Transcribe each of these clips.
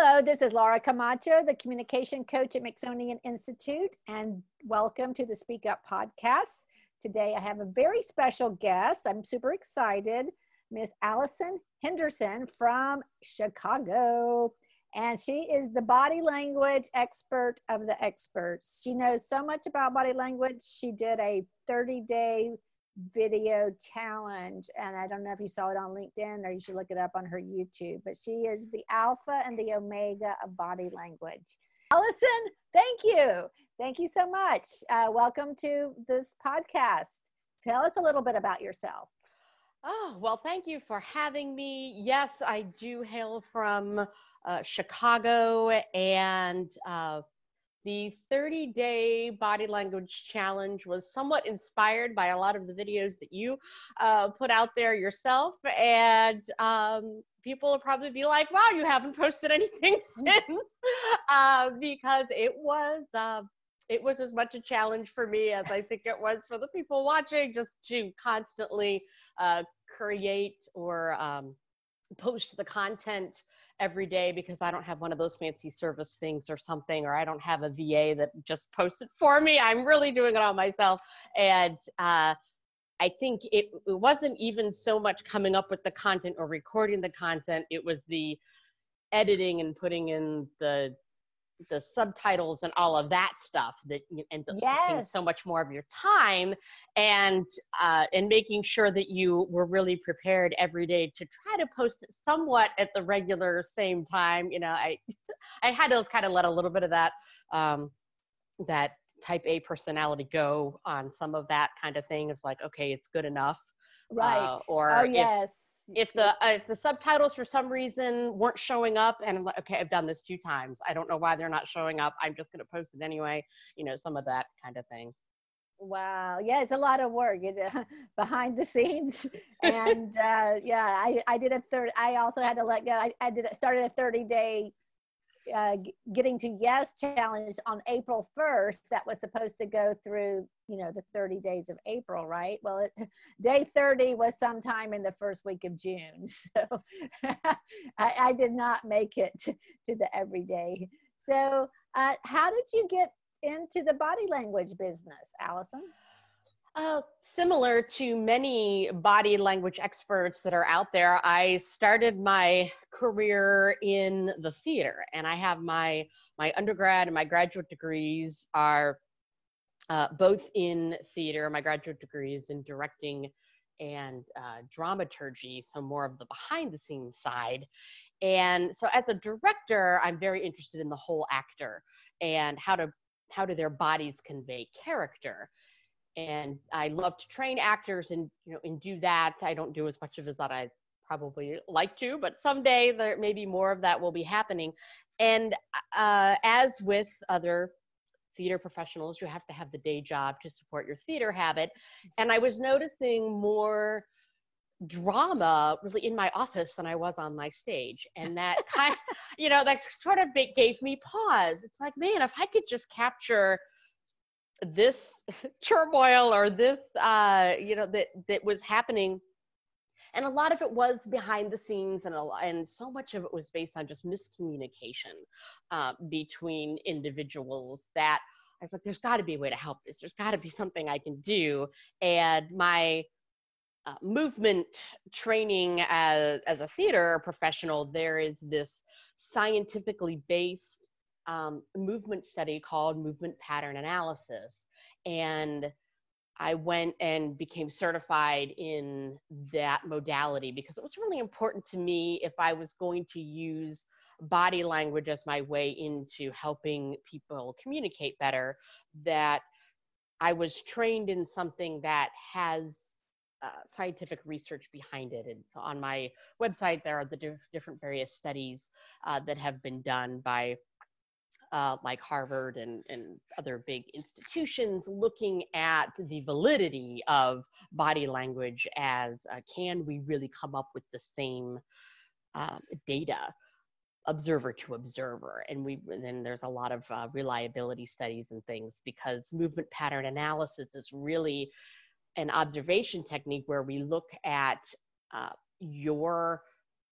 Hello, this is Laura Camacho, the communication coach at Smithsonian Institute, and welcome to the Speak Up podcast. Today I have a very special guest. I'm super excited, Miss Allison Henderson from Chicago. And she is the body language expert of the experts. She knows so much about body language. She did a 30 day video challenge and i don't know if you saw it on linkedin or you should look it up on her youtube but she is the alpha and the omega of body language. Allison thank you. Thank you so much. Uh, welcome to this podcast. Tell us a little bit about yourself. Oh, well, thank you for having me. Yes, I do hail from uh, Chicago, and uh, the 30 day body language challenge was somewhat inspired by a lot of the videos that you uh, put out there yourself. And um, people will probably be like, wow, you haven't posted anything since uh, because it was. Uh, it was as much a challenge for me as I think it was for the people watching, just to constantly uh, create or um, post the content every day because I don't have one of those fancy service things or something, or I don't have a VA that just posts it for me. I'm really doing it all myself. And uh, I think it, it wasn't even so much coming up with the content or recording the content, it was the editing and putting in the the subtitles and all of that stuff that ends up yes. taking so much more of your time and uh, and making sure that you were really prepared every day to try to post it somewhat at the regular same time you know i i had to kind of let a little bit of that um, that type a personality go on some of that kind of thing it's like okay it's good enough right. Uh, or oh yes. if the uh, if the subtitles for some reason weren't showing up and I'm like okay I've done this two times. I don't know why they're not showing up. I'm just going to post it anyway. You know some of that kind of thing. Wow. Yeah it's a lot of work uh, behind the scenes. And uh, yeah I, I did a third I also had to let go. I, I did started a 30 day uh, getting to yes challenge on April 1st that was supposed to go through you know the 30 days of April right? Well it, day 30 was sometime in the first week of June so I, I, did not make it to, to the everyday. So uh, how did you get into the body language business Allison uh, similar to many body language experts that are out there, I started my career in the theater, and I have my my undergrad and my graduate degrees are uh, both in theater. My graduate degree is in directing and uh, dramaturgy, so more of the behind the scenes side. And so, as a director, I'm very interested in the whole actor and how to how do their bodies convey character and I love to train actors and you know and do that. I don't do as much of it as that I probably like to, but someday there maybe more of that will be happening. And uh, as with other theater professionals, you have to have the day job to support your theater habit. And I was noticing more drama really in my office than I was on my stage. And that kind you know, that sort of gave me pause. It's like, man, if I could just capture this turmoil or this uh, you know that that was happening and a lot of it was behind the scenes and a, and so much of it was based on just miscommunication uh, between individuals that I was like, there's got to be a way to help this. There's got to be something I can do. And my uh, movement training as, as a theater professional, there is this scientifically based um, movement study called movement pattern analysis. And I went and became certified in that modality because it was really important to me if I was going to use body language as my way into helping people communicate better that I was trained in something that has uh, scientific research behind it. And so on my website, there are the diff- different various studies uh, that have been done by uh, like Harvard and, and other big institutions looking at the validity of body language as uh, can we really come up with the same uh, data observer to observer? And we then there's a lot of uh, reliability studies and things because movement pattern analysis is really an observation technique where we look at uh, your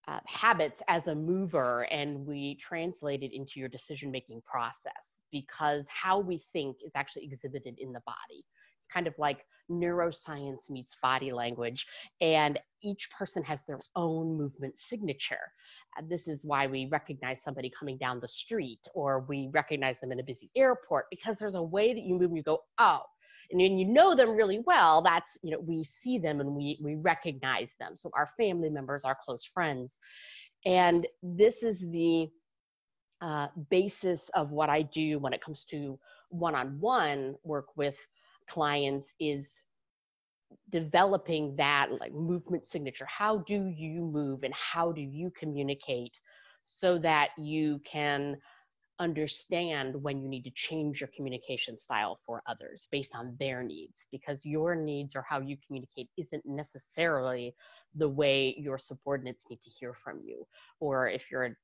uh, habits as a mover and we translate it into your decision making process because how we think is actually exhibited in the body. It's kind of like neuroscience meets body language, and each person has their own movement signature. And this is why we recognize somebody coming down the street or we recognize them in a busy airport because there's a way that you move and you go, oh, and then you know them really well that's you know we see them and we we recognize them so our family members our close friends and this is the uh, basis of what i do when it comes to one-on-one work with clients is developing that like movement signature. How do you move and how do you communicate so that you can understand when you need to change your communication style for others based on their needs? Because your needs or how you communicate isn't necessarily the way your subordinates need to hear from you or if you're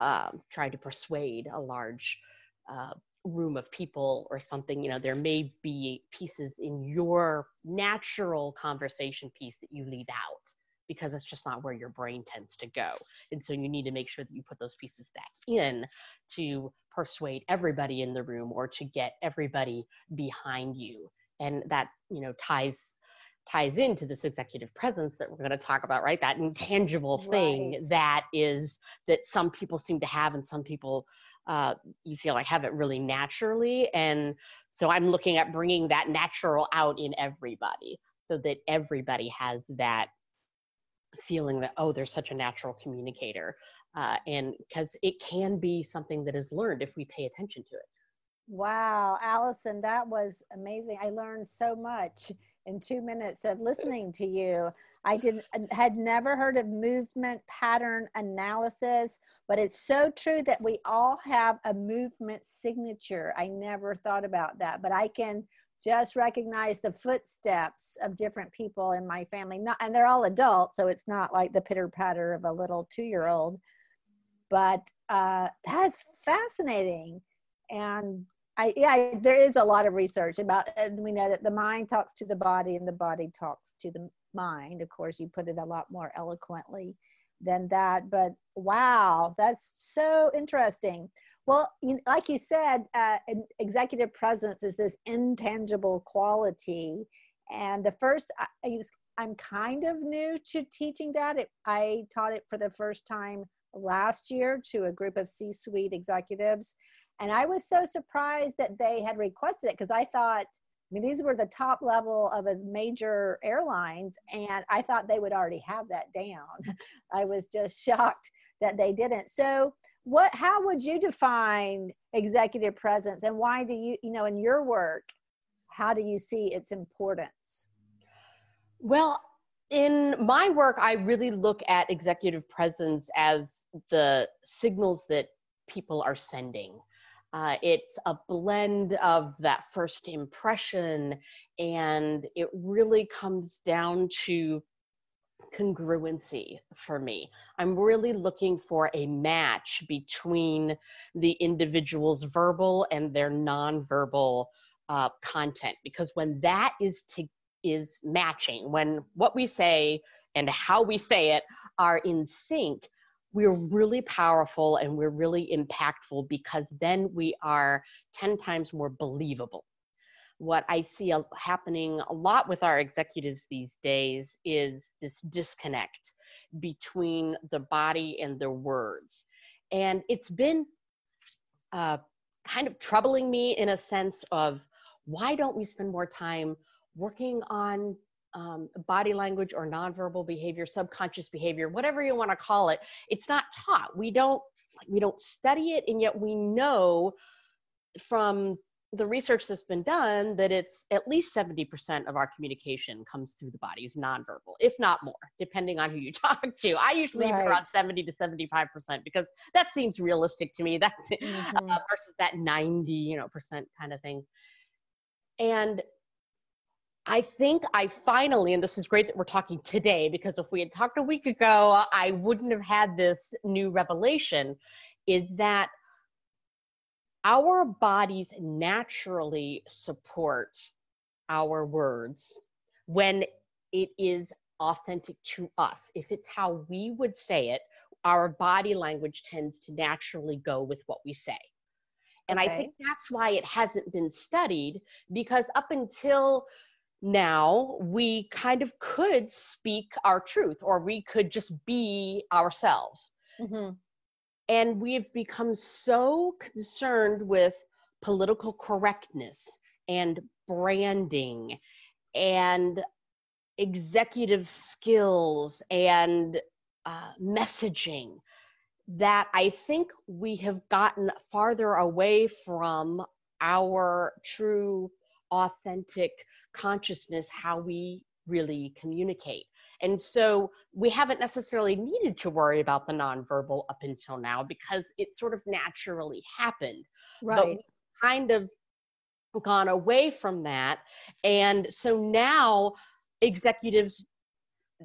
um, trying to persuade a large uh, room of people or something you know there may be pieces in your natural conversation piece that you leave out because it's just not where your brain tends to go. And so you need to make sure that you put those pieces back in to persuade everybody in the room or to get everybody behind you. And that, you know, ties ties into this executive presence that we're going to talk about, right? That intangible thing right. that is that some people seem to have and some people uh, you feel like have it really naturally. And so I'm looking at bringing that natural out in everybody so that everybody has that feeling that oh there's such a natural communicator uh, and because it can be something that is learned if we pay attention to it. Wow allison that was amazing. I learned so much in two minutes of listening to you i did had never heard of movement pattern analysis but it's so true that we all have a movement signature. I never thought about that but i can just recognize the footsteps of different people in my family. Not and they're all adults so it's not like the pitter patter of a little two year old but uh, that's fascinating. And I, yeah, there is a lot of research about, and we know that the mind talks to the body and the body talks to the mind. Of course, you put it a lot more eloquently than that, but wow, that's so interesting. Well, you, like you said, uh, executive presence is this intangible quality. And the first, I, I'm kind of new to teaching that. It, I taught it for the first time last year to a group of C suite executives. And I was so surprised that they had requested it because I thought, I mean, these were the top level of a major airlines, and I thought they would already have that down. I was just shocked that they didn't. So, what how would you define executive presence and why do you you know in your work how do you see its importance well in my work i really look at executive presence as the signals that people are sending uh, it's a blend of that first impression and it really comes down to congruency for me. I'm really looking for a match between the individual's verbal and their nonverbal uh, content because when that is to is matching when what we say and how we say it are in sync we're really powerful and we're really impactful because then we are 10 times more believable what I see happening a lot with our executives these days is this disconnect between the body and their words. And it's been uh, kind of troubling me in a sense of why don't we spend more time working on um, body language or nonverbal behavior, subconscious behavior, whatever you want to call it. It's not taught. We don't we don't study it, and yet we know from the research that's been done that it's at least 70% of our communication comes through the body is nonverbal if not more depending on who you talk to i usually right. around 70 to 75% because that seems realistic to me that's uh, mm-hmm. uh, versus that 90 you know percent kind of thing and I think I finally, and this is great that we're talking today because if we had talked a week ago, I wouldn't have had this new revelation. Is that our bodies naturally support our words when it is authentic to us. If it's how we would say it, our body language tends to naturally go with what we say. And okay. I think that's why it hasn't been studied because up until now, we kind of could speak our truth or we could just be ourselves. Mm-hmm. And we've become so concerned with political correctness and branding and executive skills and uh, messaging that I think we have gotten farther away from our true, authentic consciousness, how we really communicate. And so we haven't necessarily needed to worry about the nonverbal up until now because it sort of naturally happened. Right. But kind of gone away from that. And so now executives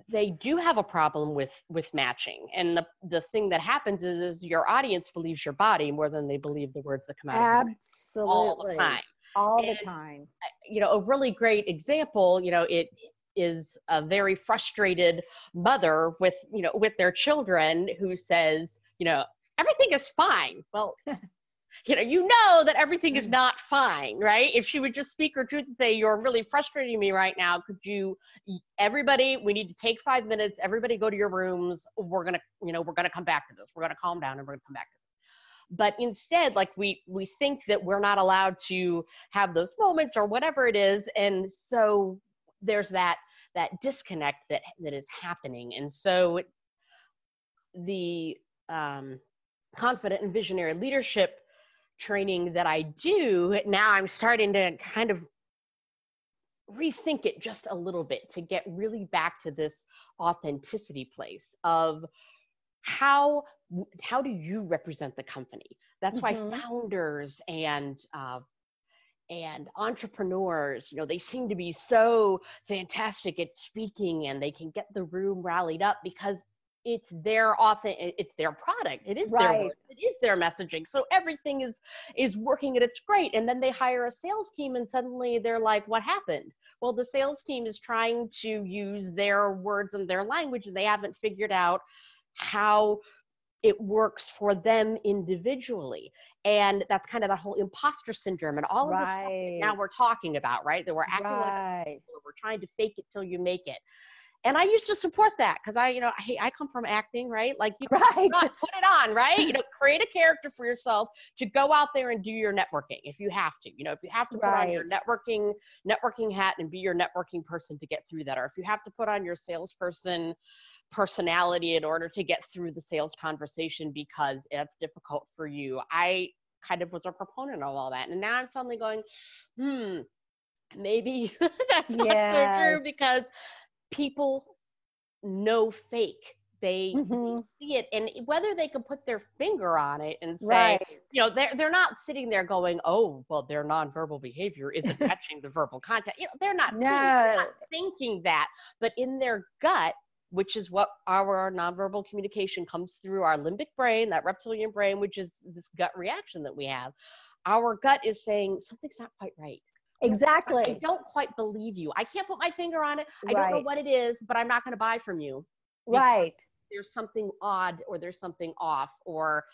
they do have a problem with with matching and the the thing that happens is, is your audience believes your body more than they believe the words that come out absolutely all the time all and, the time you know a really great example you know it is a very frustrated mother with you know with their children who says you know everything is fine well you know, you know that everything is mm. not fine, right? If she would just speak her truth and say, You're really frustrating me right now, could you, everybody, we need to take five minutes, everybody go to your rooms. We're going to, you know, we're going to come back to this. We're going to calm down and we're going to come back to this. But instead, like we, we think that we're not allowed to have those moments or whatever it is. And so there's that, that disconnect that, that is happening. And so it, the, um, confident and visionary leadership training that I do, now I'm starting to kind of rethink it just a little bit to get really back to this authenticity place of how how do you represent the company? That's mm-hmm. why founders and uh, and entrepreneurs you know they seem to be so fantastic at speaking and they can get the room rallied up because it's their author it's their product. It is right. their it is their messaging. So everything is is working and it's great. And then they hire a sales team and suddenly they're like what happened? Well the sales team is trying to use their words and their language. And they haven't figured out how it works for them individually and that's kind of the whole imposter syndrome and all of right. this stuff that now we're talking about right that we're acting right. like we're trying to fake it till you make it and I used to support that because I, you know, hey, I come from acting, right? Like you right. put it on, right? You know, create a character for yourself to go out there and do your networking if you have to. You know, if you have to put right. on your networking networking hat and be your networking person to get through that, or if you have to put on your salesperson personality in order to get through the sales conversation because it's difficult for you. I kind of was a proponent of all that, and now I'm suddenly going, hmm, maybe that's not yes. so true because people know fake. They, mm-hmm. they, see it, and whether they can put their finger on it and say, right. you know, they're they're not sitting there going, "Oh, well, their nonverbal behavior isn't matching the verbal content." You know, they're not, no. they're not thinking that, but in their gut, which is what our nonverbal communication comes through our limbic brain, that reptilian brain, which is this gut reaction that we have. Our gut is saying something's not quite right. Exactly. I don't quite believe you. I can't put my finger on it. I right. don't know what it is, but I'm not going to buy from you. Right. There's something odd or there's something off or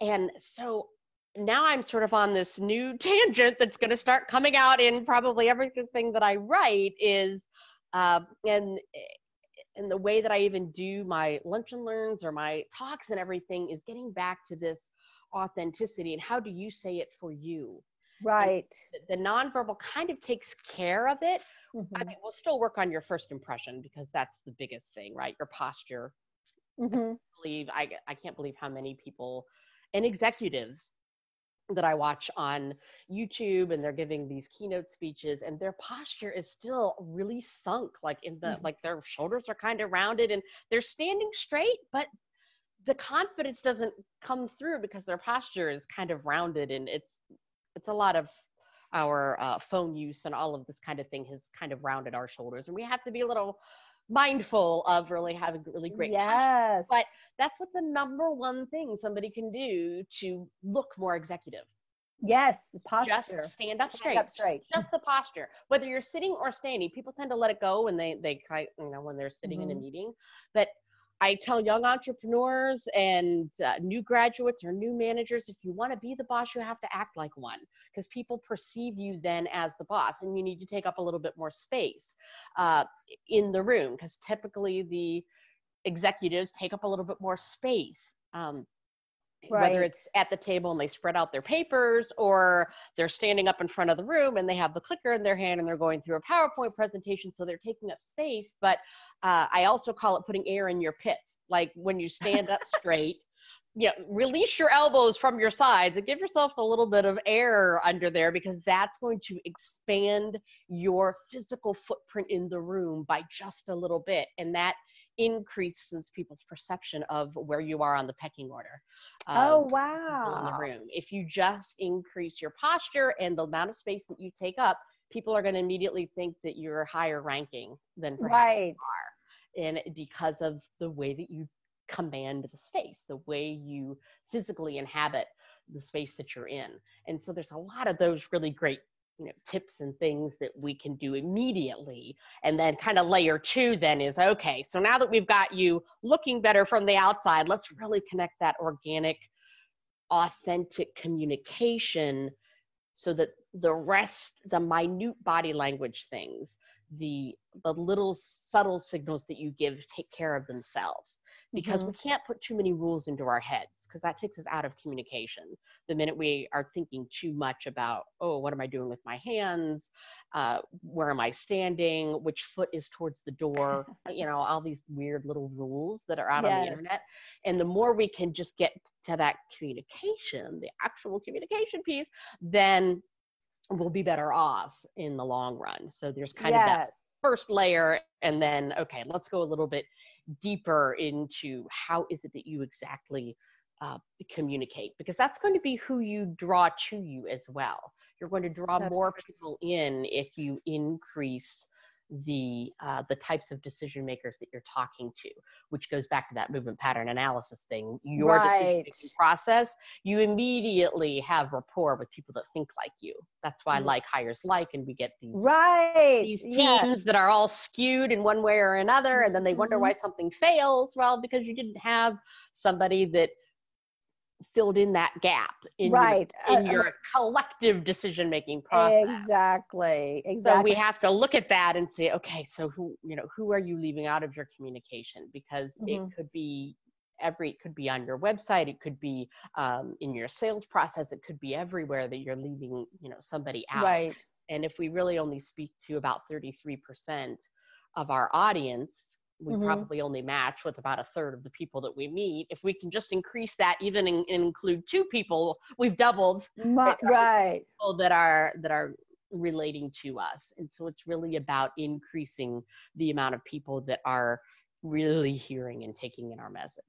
and so now I'm sort of on this new tangent that's going to start coming out in probably everything that I write is uh, and and the way that I even do my lunch and learns or my talks and everything is getting back to this authenticity and how do you say it for you Right. The, the nonverbal kind of takes care of it. Mm-hmm. I mean, we'll still work on your first impression because that's the biggest thing, right? Your posture. Mm-hmm. I believe I, I can't believe how many people and executives that I watch on YouTube and they're giving these keynote speeches and their posture is still really sunk like in the mm-hmm. like their shoulders are kind of rounded and they're standing straight but the confidence doesn't come through because their posture is kind of rounded and it's it's a lot of our uh, phone use and all of this kind of thing has kind of rounded our shoulders and we have to be a little mindful of really having really great yes but that's what the number one thing somebody can do to look more executive. Yes the posture. just stand up straight stand up straight. just the posture. Whether you're sitting or standing people tend to let it go when they they you know when they're sitting mm-hmm. in a mm-hmm. meeting. But I tell young entrepreneurs and uh, new graduates or new managers if you want to be the boss, you have to act like one because people perceive you then as the boss and you need to take up a little bit more space uh, in the room because typically the executives take up a little bit more space. Um, right. whether it's at the table and they spread out their papers or they're standing up in front of the room and they have the clicker in their hand and they're going through a PowerPoint presentation, so they're taking up space. But uh, I also call it putting air in your pits. Like when you stand up straight, yeah, release your elbows from your sides and give yourself a little bit of air under there because that's going to expand your physical footprint in the room by just a little bit. And that increases people's perception of where you are on the pecking order. Um, oh, wow. In the room. If you just increase your posture and the amount of space that you take up, people are going to immediately think that you're higher ranking than perhaps right. you are. And because of the way that you command the space, the way you physically inhabit the space that you're in. And so there's a lot of those really great you know tips and things that we can do immediately and then kind of layer two then is okay so now that we've got you looking better from the outside let's really connect that organic authentic communication so that the rest the minute body language things the the little subtle signals that you give take care of themselves. Because mm-hmm. we can't put too many rules into our heads because that takes us out of communication. The minute we are thinking too much about oh what am i doing with my hands? Uh, where am i standing? Which foot is towards the door? You know all these weird little rules that are out yes. on the internet. And the more we can just get to that communication the actual communication piece then we'll be better off in the long run. So there's kind yes. of that first layer and then okay let's go a little bit deeper into how is it that you exactly uh, communicate? Because that's going to be who you draw to you as well. You're going to draw more people in if you increase the uh, the types of decision makers that you're talking to which goes back to that movement pattern analysis thing your right. decision making process you immediately have rapport with people that think like you that's why mm. like hires like and we get these right these teams yes. that are all skewed in one way or another and then they wonder mm-hmm. why something fails well because you didn't have somebody that filled in that gap in right your, in uh, your collective decision making process. Exactly exactly so we have to look at that and say okay so who you know who are you leaving out of your communication? Because mm-hmm. it could be every it could be on your website it could be um, in your sales process it could be everywhere that you're leaving you know somebody out. Right. And if we really only speak to about 33% of our audience we mm-hmm. probably only match with about a third of the people that we meet. If we can just increase that, even in, include two people, we've doubled My, right people that are that are relating to us. And so it's really about increasing the amount of people that are really hearing and taking in our message.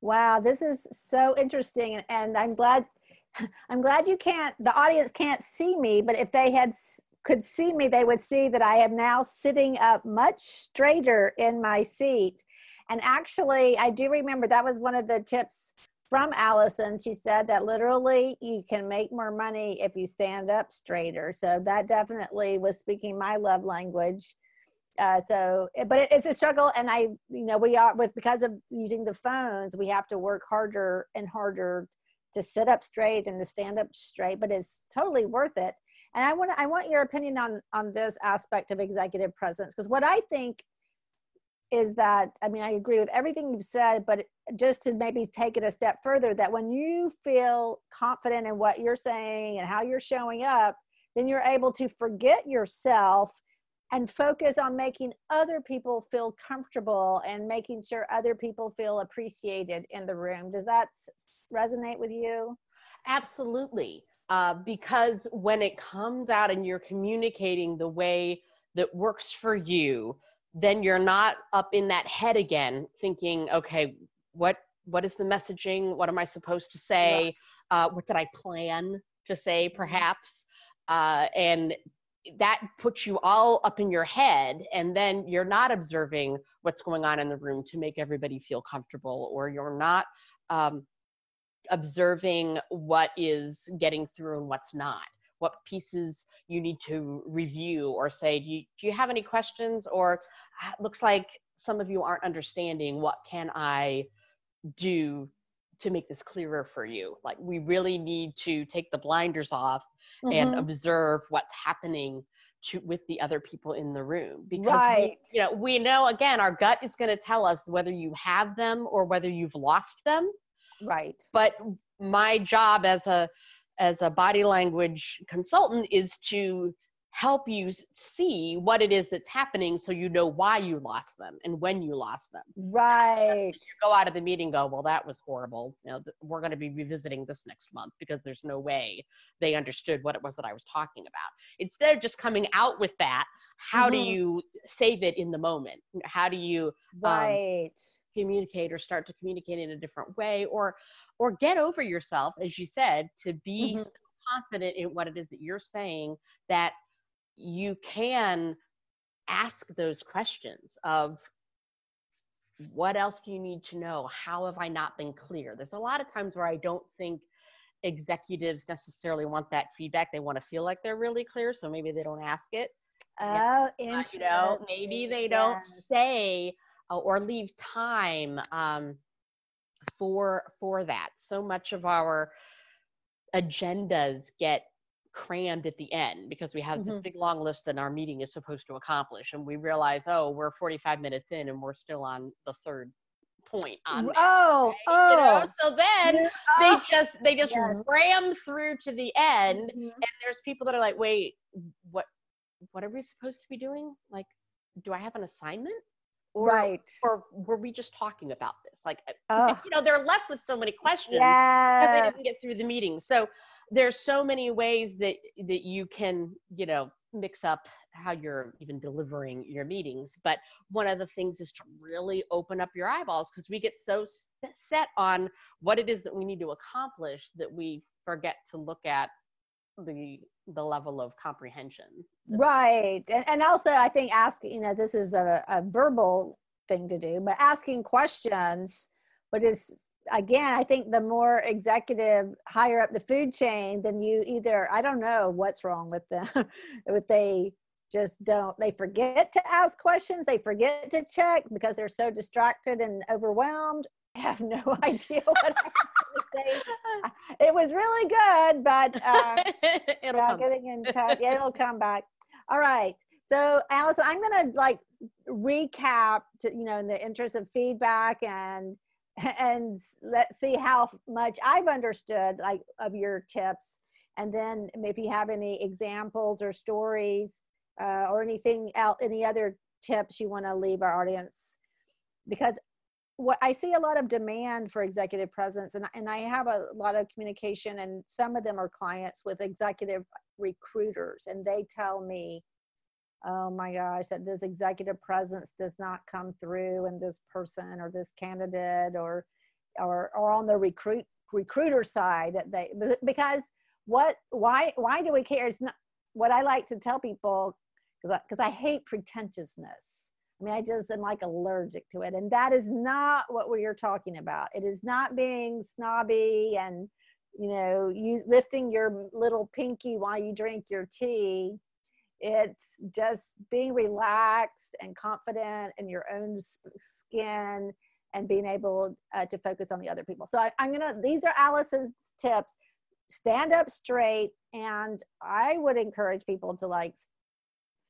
Wow, this is so interesting, and I'm glad. I'm glad you can't. The audience can't see me, but if they had could see me, they would see that I am now sitting up much straighter in my seat. And actually, I do remember that was one of the tips from Allison. She said that literally you can make more money if you stand up straighter. So that definitely was speaking my love language. Uh, so, but it, it's a struggle, and I, you know, we are with because of using the phones, we have to work harder and harder to sit up straight and to stand up straight. But it's totally worth it and i want to, i want your opinion on on this aspect of executive presence because what i think is that i mean i agree with everything you've said but just to maybe take it a step further that when you feel confident in what you're saying and how you're showing up then you're able to forget yourself and focus on making other people feel comfortable and making sure other people feel appreciated in the room. Does that resonate with you? Absolutely uh, because when it comes out and you're communicating the way that works for you then you're not up in that head again thinking okay what what is the messaging? What am i supposed to say? Uh, what did i plan to say mm-hmm. perhaps? Uh, and that puts you all up in your head and then you're not observing what's going on in the room to make everybody feel comfortable or you're not um, observing what is getting through and what's not what pieces you need to review or say do you, do you have any questions or ah, looks like some of you aren't understanding what can i do to make this clearer for you like we really need to take the blinders off mm-hmm. and observe what's happening to with the other people in the room because right. we, you know we know again our gut is going to tell us whether you have them or whether you've lost them right but my job as a as a body language consultant is to help you see what it is that's happening so you know why you lost them and when you lost them. Right. You go out of the meeting go, well, that was horrible. You know, we're going to be revisiting this next month because there's no way they understood what it was that I was talking about. Instead of just coming out with that, how mm-hmm. do you save it in the moment? How do you um, right. Um, communicate or start to communicate in a different way or or get over yourself as you said to be mm-hmm. so confident in what it is that you're saying that you can ask those questions of what else do you need to know? How have I not been clear? There's a lot of times where I don't think executives necessarily want that feedback. They want to feel like they're really clear, so maybe they don't ask it. Oh, interesting. You know, maybe they don't yes. say or leave time um, for for that. So much of our agendas get crammed at the end because we have mm-hmm. this big long list that our meeting is supposed to accomplish and we realize oh we're 45 minutes in and we're still on the third point on that, oh right? oh you know? so then they just they just yes. ram through to the end mm-hmm. and there's people that are like wait what what are we supposed to be doing like do i have an assignment or, right. or were we just talking about this like oh. you know they're left with so many questions yes. because they didn't get through the meeting so there's so many ways that that you can you know mix up how you're even delivering your meetings but one of the things is to really open up your eyeballs because we get so set on what it is that we need to accomplish that we forget to look at the the level of comprehension right and, and also i think asking you know this is a, a verbal thing to do but asking questions but is again, I think the more executive higher up the food chain, then you either I don't know what's wrong with them, but they just don't they forget to ask questions, they forget to check because they're so distracted and overwhelmed. I have no idea what. It was really good, but uh, it'll yeah, getting in touch, yeah, it'll come back. All right. So, Allison, I'm going to like recap to, you know, in the interest of feedback and and let's see how much I've understood like of your tips. And then if you have any examples or stories uh, or anything else, any other tips you want to leave our audience, because what I see a lot of demand for executive presence, and and I have a lot of communication, and some of them are clients with executive recruiters, and they tell me oh my gosh, that this executive presence does not come through in this person or this candidate or or or on the recruit recruiter side that they because what why why do we care? It's not what I like to tell people because I, I hate pretentiousness. I mean, I just am like allergic to it. And that is not what we are talking about. It is not being snobby and, you know, you lifting your little pinky while you drink your tea it's just being relaxed and confident in your own skin and being able uh, to focus on the other people. So I, I'm gonna, these are Alice's tips. Stand up straight. And I would encourage people to like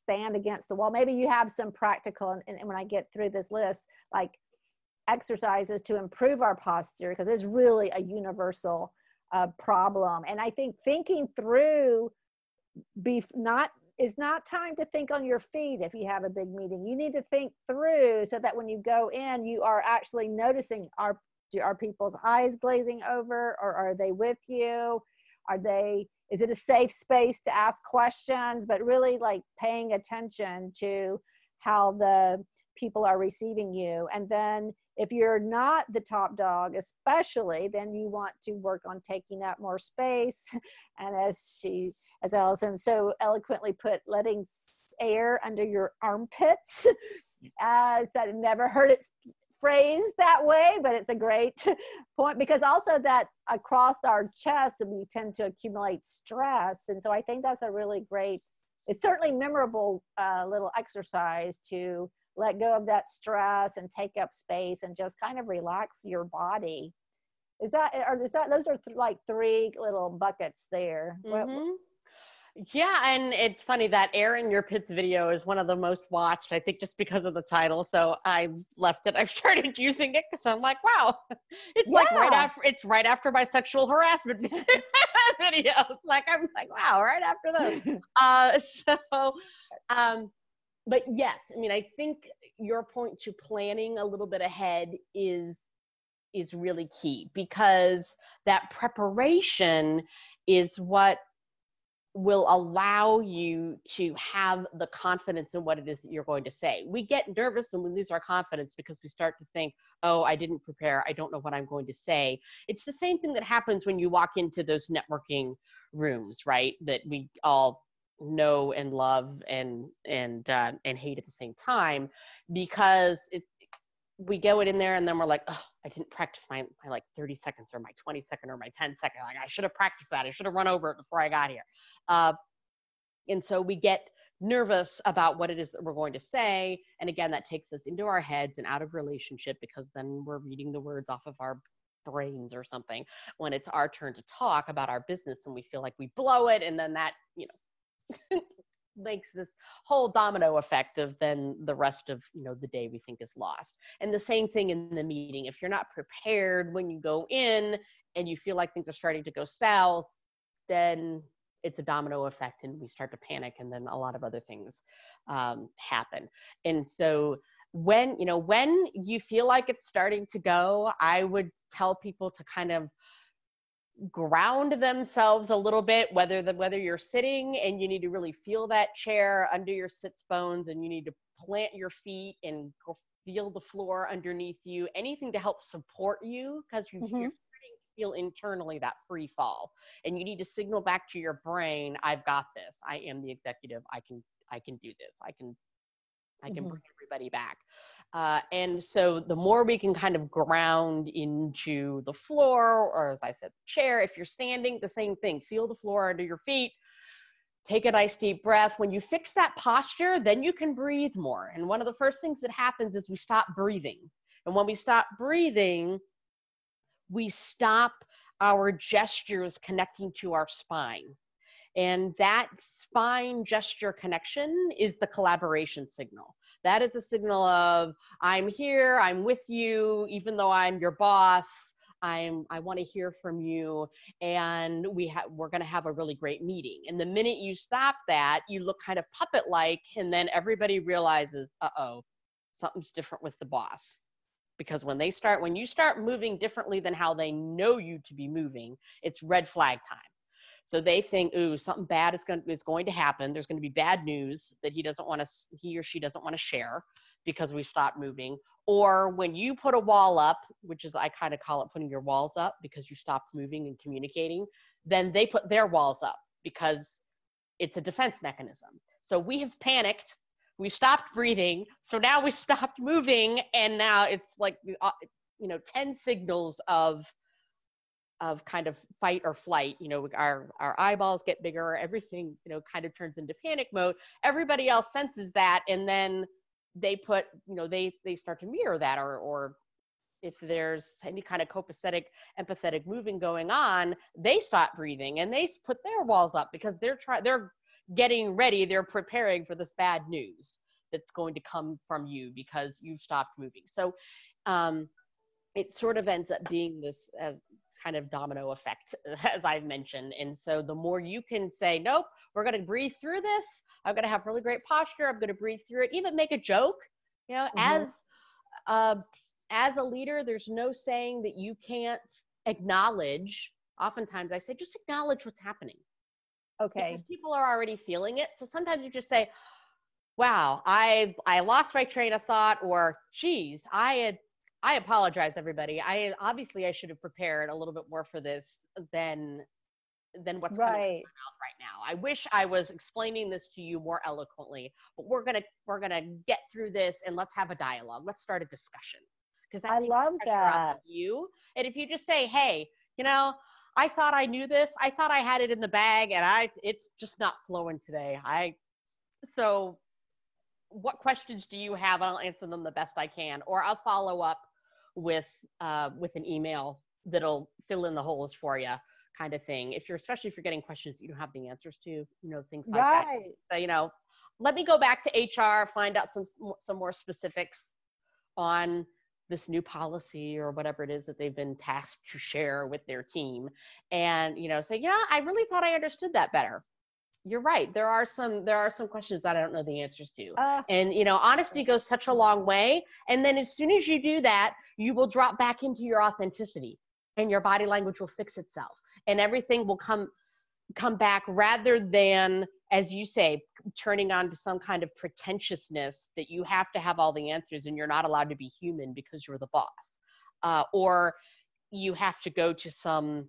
stand against the wall. Maybe you have some practical, and, and when I get through this list, like exercises to improve our posture, because it's really a universal uh, problem. And I think thinking through be not is not time to think on your feet if you have a big meeting. You need to think through so that when you go in, you are actually noticing are are people's eyes glazing over or are they with you? Are they is it a safe space to ask questions? But really like paying attention to how the people are receiving you. And then if you're not the top dog especially then you want to work on taking up more space. And as she as Allison so eloquently put, letting air under your armpits. Uh, so I've never heard it phrased that way, but it's a great point because also that across our chest we tend to accumulate stress, and so I think that's a really great. It's certainly memorable uh, little exercise to let go of that stress and take up space and just kind of relax your body. Is that, or is that, those are th- like three little buckets there. Mm-hmm. Yeah, and it's funny that Air in Your Pits video is one of the most watched, I think just because of the title. So I left it. I've started using it because I'm like, wow, it's yeah. like right after it's right after my sexual harassment videos. Like I'm like, wow, right after those. uh, so, um, but yes, I mean, I think your point to planning a little bit ahead is is really key because that preparation is what will allow you to have the confidence in what it is that you're going to say. We get nervous and we lose our confidence because we start to think, oh, I didn't prepare. I don't know what I'm going to say. It's the same thing that happens when you walk into those networking rooms, right? That we all know and love and and uh, and hate at the same time because it, we go it in there and then we're like, oh, I didn't practice my, my like 30 seconds or my 20 second or my 10 second. Like I should have practiced that. I should have run over it before I got here. Uh, and so we get nervous about what it is that we're going to say. And again, that takes us into our heads and out of relationship because then we're reading the words off of our brains or something when it's our turn to talk about our business and we feel like we blow it. And then that, you know, makes this whole domino effect of then the rest of you know the day we think is lost. And the same thing in the meeting. If you're not prepared when you go in and you feel like things are starting to go south then it's a domino effect and we start to panic and then a lot of other things um, happen. And so when you know when you feel like it's starting to go i would tell people to kind of ground themselves a little bit whether the whether you're sitting and you need to really feel that chair under your sits bones and you need to plant your feet and feel the floor underneath you anything to help support you because you, mm-hmm. you're starting to feel internally that free fall. And you need to signal back to your brain i've got this. I am the executive. I can i can do this. I can i can mm-hmm. bring everybody back uh, and so the more we can kind of ground into the floor, or as I said, the chair, if you're standing, the same thing. Feel the floor under your feet. Take a nice deep breath. When you fix that posture, then you can breathe more. And one of the first things that happens is we stop breathing. And when we stop breathing, we stop our gestures connecting to our spine. And that spine gesture connection is the collaboration signal. That is a signal of I'm here, I'm with you, even though I'm your boss. I'm I want to hear from you and we have we're going to have a really great meeting. And the minute you stop that, you look kind of puppet like and then everybody realizes, "Uh-oh, something's different with the boss." Because when they start when you start moving differently than how they know you to be moving, it's red flag time so they think, ooh, something bad is going, is going to happen. There's going to be bad news that he doesn't want to, he or she doesn't want to share because we stopped moving. Or when you put a wall up, which is, I kind of call it putting your walls up because you stopped moving and communicating, then they put their walls up because it's a defense mechanism. So we have panicked. We stopped breathing. So now we stopped moving. And now it's like, uh, you know, 10 signals of of kind of fight or flight you know our our eyeballs get bigger everything you know kind of turns into panic mode. Everybody else senses that and then they put you know they they start to mirror that or or if there's any kind of copacetic empathetic moving going on they stop breathing and they put their walls up because they're trying they're getting ready they're preparing for this bad news that's going to come from you because you've stopped moving. So um it sort of ends up being this uh, kind of domino effect, as I've mentioned. And so the more you can say, nope, we're going to breathe through this. I'm going to have really great posture. I'm going to breathe through it. Even make a joke. You know, mm-hmm. as uh, as a leader, there's no saying that you can't acknowledge. Oftentimes, I say just acknowledge what's happening. Okay. Because people are already feeling it. So sometimes you just say, "Wow, I I lost my train of thought," or "Geez, I had I apologize, everybody. I obviously I should have prepared a little bit more for this than than what's right. coming out right now. I wish I was explaining this to you more eloquently, but we're gonna we're gonna get through this and let's have a dialogue. Let's start a discussion because I love that you. And if you just say, hey, you know, I thought I knew this. I thought I had it in the bag, and I it's just not flowing today. I so what questions do you have? I'll answer them the best I can, or I'll follow up with uh, with an email that'll fill in the holes for you kind of thing. If you're especially if you're getting questions you don't have the answers to you know things like right. that so you know let me go back to hr find out some some more specifics on this new policy or whatever it is that they've been tasked to share with their team. And you know say yeah i really thought i understood that better you're right there are some there are some questions that i don't know the answers to. Uh, and you know honesty goes such a long way and then as soon as you do that you will drop back into your authenticity and your body language will fix itself and everything will come come back rather than as you say turning on to some kind of pretentiousness that you have to have all the answers and you're not allowed to be human because you're the boss. Uh, or you have to go to some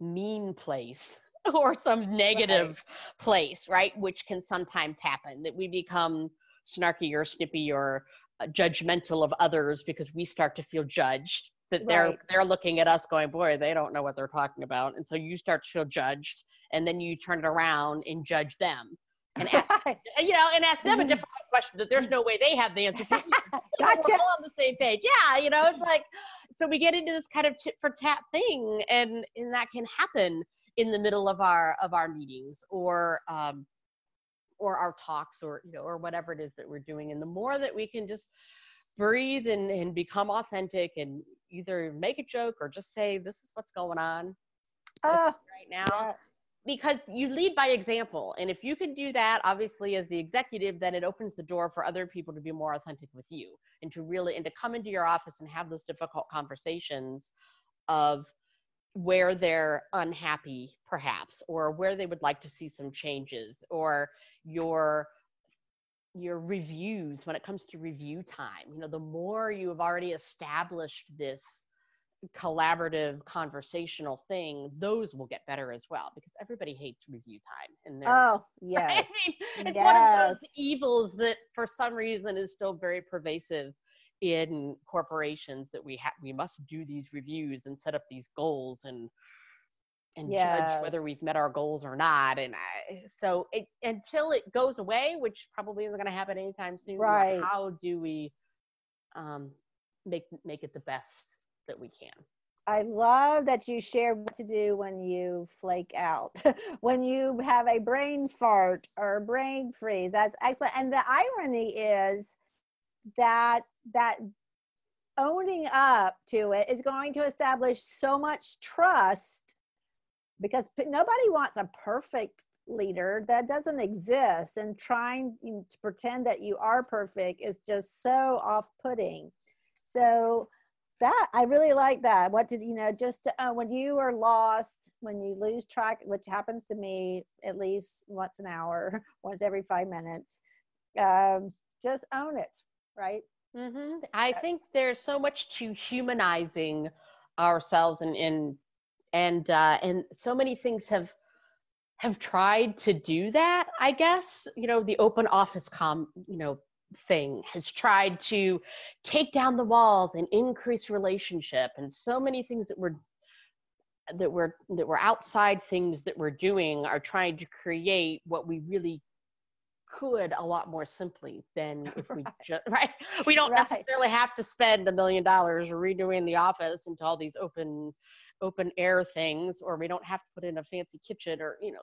mean place or some negative right. place right which can sometimes happen that we become snarky or snippy or uh, judgmental of others because we start to feel judged that they're they're looking at us going boy they don't know what they're talking about. And so you start to feel judged and then you turn it around and judge them and ask you know and ask them a mm-hmm. difficult question that there's no way they have the answer to gotcha. we're all on the same page yeah you know it's like so we get into this kind of tit for tat thing and and that can happen in the middle of our of our meetings or um or our talks or you know or whatever it is that we're doing and the more that we can just breathe and, and become authentic and either make a joke or just say this is what's going on uh, right now. Because you lead by example and if you can do that obviously as the executive then it opens the door for other people to be more authentic with you and to really and to come into your office and have those difficult conversations of where they're unhappy perhaps or where they would like to see some changes or your your reviews when it comes to review time. You know the more you have already established this collaborative conversational thing those will get better as well because everybody hates review time and oh yes I mean, it's yes. one of those evils that for some reason is still very pervasive in corporations that we have we must do these reviews and set up these goals and and yes. judge whether we've met our goals or not. And I, so it, until it goes away, which probably isn't going to happen anytime soon, right. how do we um, make, make it the best that we can? I love that you share what to do when you flake out, when you have a brain fart or a brain freeze. That's excellent. And the irony is that that owning up to it is going to establish so much trust because nobody wants a perfect leader that doesn't exist and trying to pretend that you are perfect is just so off-putting so that i really like that. What did you know just uh, when you are lost when you lose track which happens to me at least once an hour once every five minutes um, just own it right? Mm-hmm. i think there's so much to humanizing ourselves and, and and uh, and so many things have have tried to do that i guess. You know the open office com you know thing has tried to take down the walls and increase relationship and so many things that we're that we're that we're outside things that we're doing are trying to create what we really could a lot more simply than if we just right we don't right. necessarily have to spend a million dollars redoing the office into all these open open air things or we don't have to put in a fancy kitchen or you know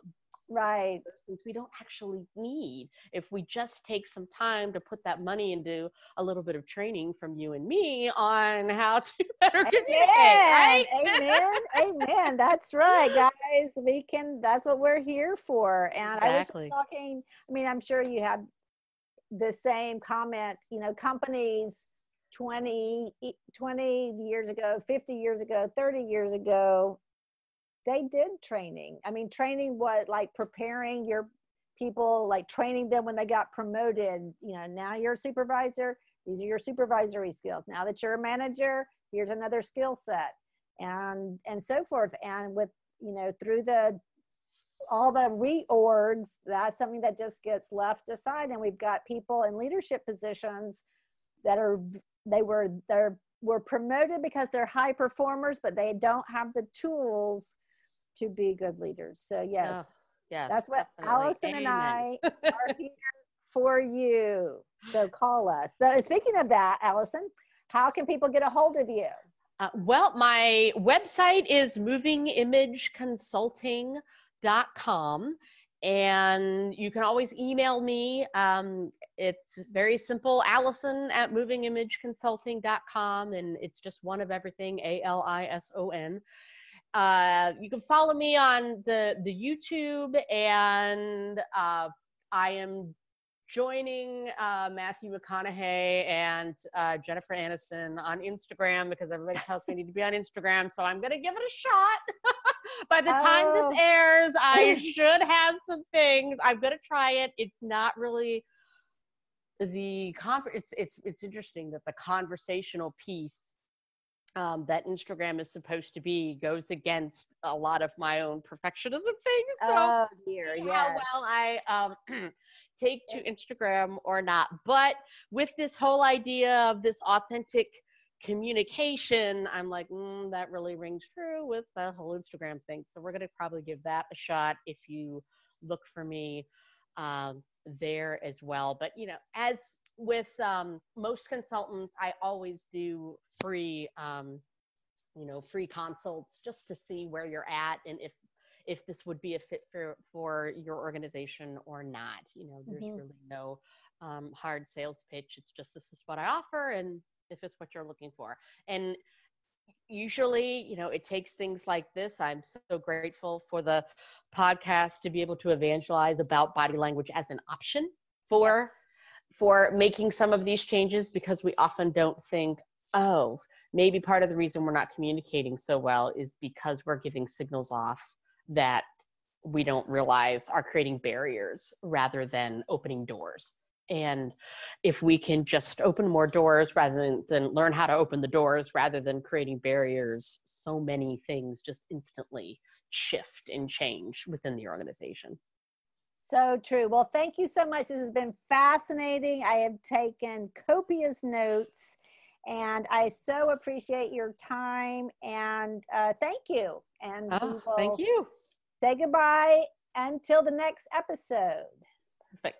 right. things we don't actually need. If we just take some time to put that money into a little bit of training from you and me on how to better amen. communicate right? Amen. Amen. That's right guys. We can that's what we're here for. And exactly. i was talking i mean i'm sure you have the same comment you know companies 20, 20 years ago, 50 years ago, 30 years ago, they did training. I mean, training what like preparing your people, like training them when they got promoted. You know, now you're a supervisor, these are your supervisory skills. Now that you're a manager, here's another skill set and and so forth. And with, you know, through the all the reorgs, that's something that just gets left aside. And we've got people in leadership positions that are they were they're were promoted because they're high performers but they don't have the tools to be good leaders so yes oh, yes that's what definitely. alison Amen. and i are here for you. So call us. So speaking of that, Alison, how can people get a hold of you? Uh, well, my website is movingimageconsulting.com and you can always email me. Um, it's very simple, Alison at movingimageconsulting.com, and it's just one of everything, A L I S O N. Uh, you can follow me on the the YouTube, and uh, I am joining uh, Matthew McConaughey and uh, Jennifer Aniston on Instagram because everybody tells me I need to be on Instagram. So I'm going to give it a shot. By the time oh. this airs, I should have some things. I'm going to try it. It's not really the conference. It's, it's, it's interesting that the conversational piece um, that Instagram is supposed to be goes against a lot of my own perfectionism things. So oh dear, yeah. How well I um, take yes. to Instagram or not. But with this whole idea of this authentic communication, I'm like, mm, that really rings true with the whole Instagram thing. So we're gonna probably give that a shot if you look for me um, there as well. But you know, as with um, most consultants, I always do free, um, you know, free consults just to see where you're at and if if this would be a fit for for your organization or not. You know, there's mm-hmm. really no um, hard sales pitch. It's just this is what I offer, and if it's what you're looking for, and usually you know it takes things like this i'm so grateful for the podcast to be able to evangelize about body language as an option for yes for making some of these changes because we often don't think, oh, maybe part of the reason we're not communicating so well is because we're giving signals off that we don't realize are creating barriers rather than opening doors. And if we can just open more doors rather than, than learn how to open the doors rather than creating barriers, so many things just instantly shift and change within the organization. So true. Well, thank you so much. This has been fascinating. I have taken copious notes and I so appreciate your time and uh, thank you. And oh, thank you. Say goodbye until the next episode. Perfect.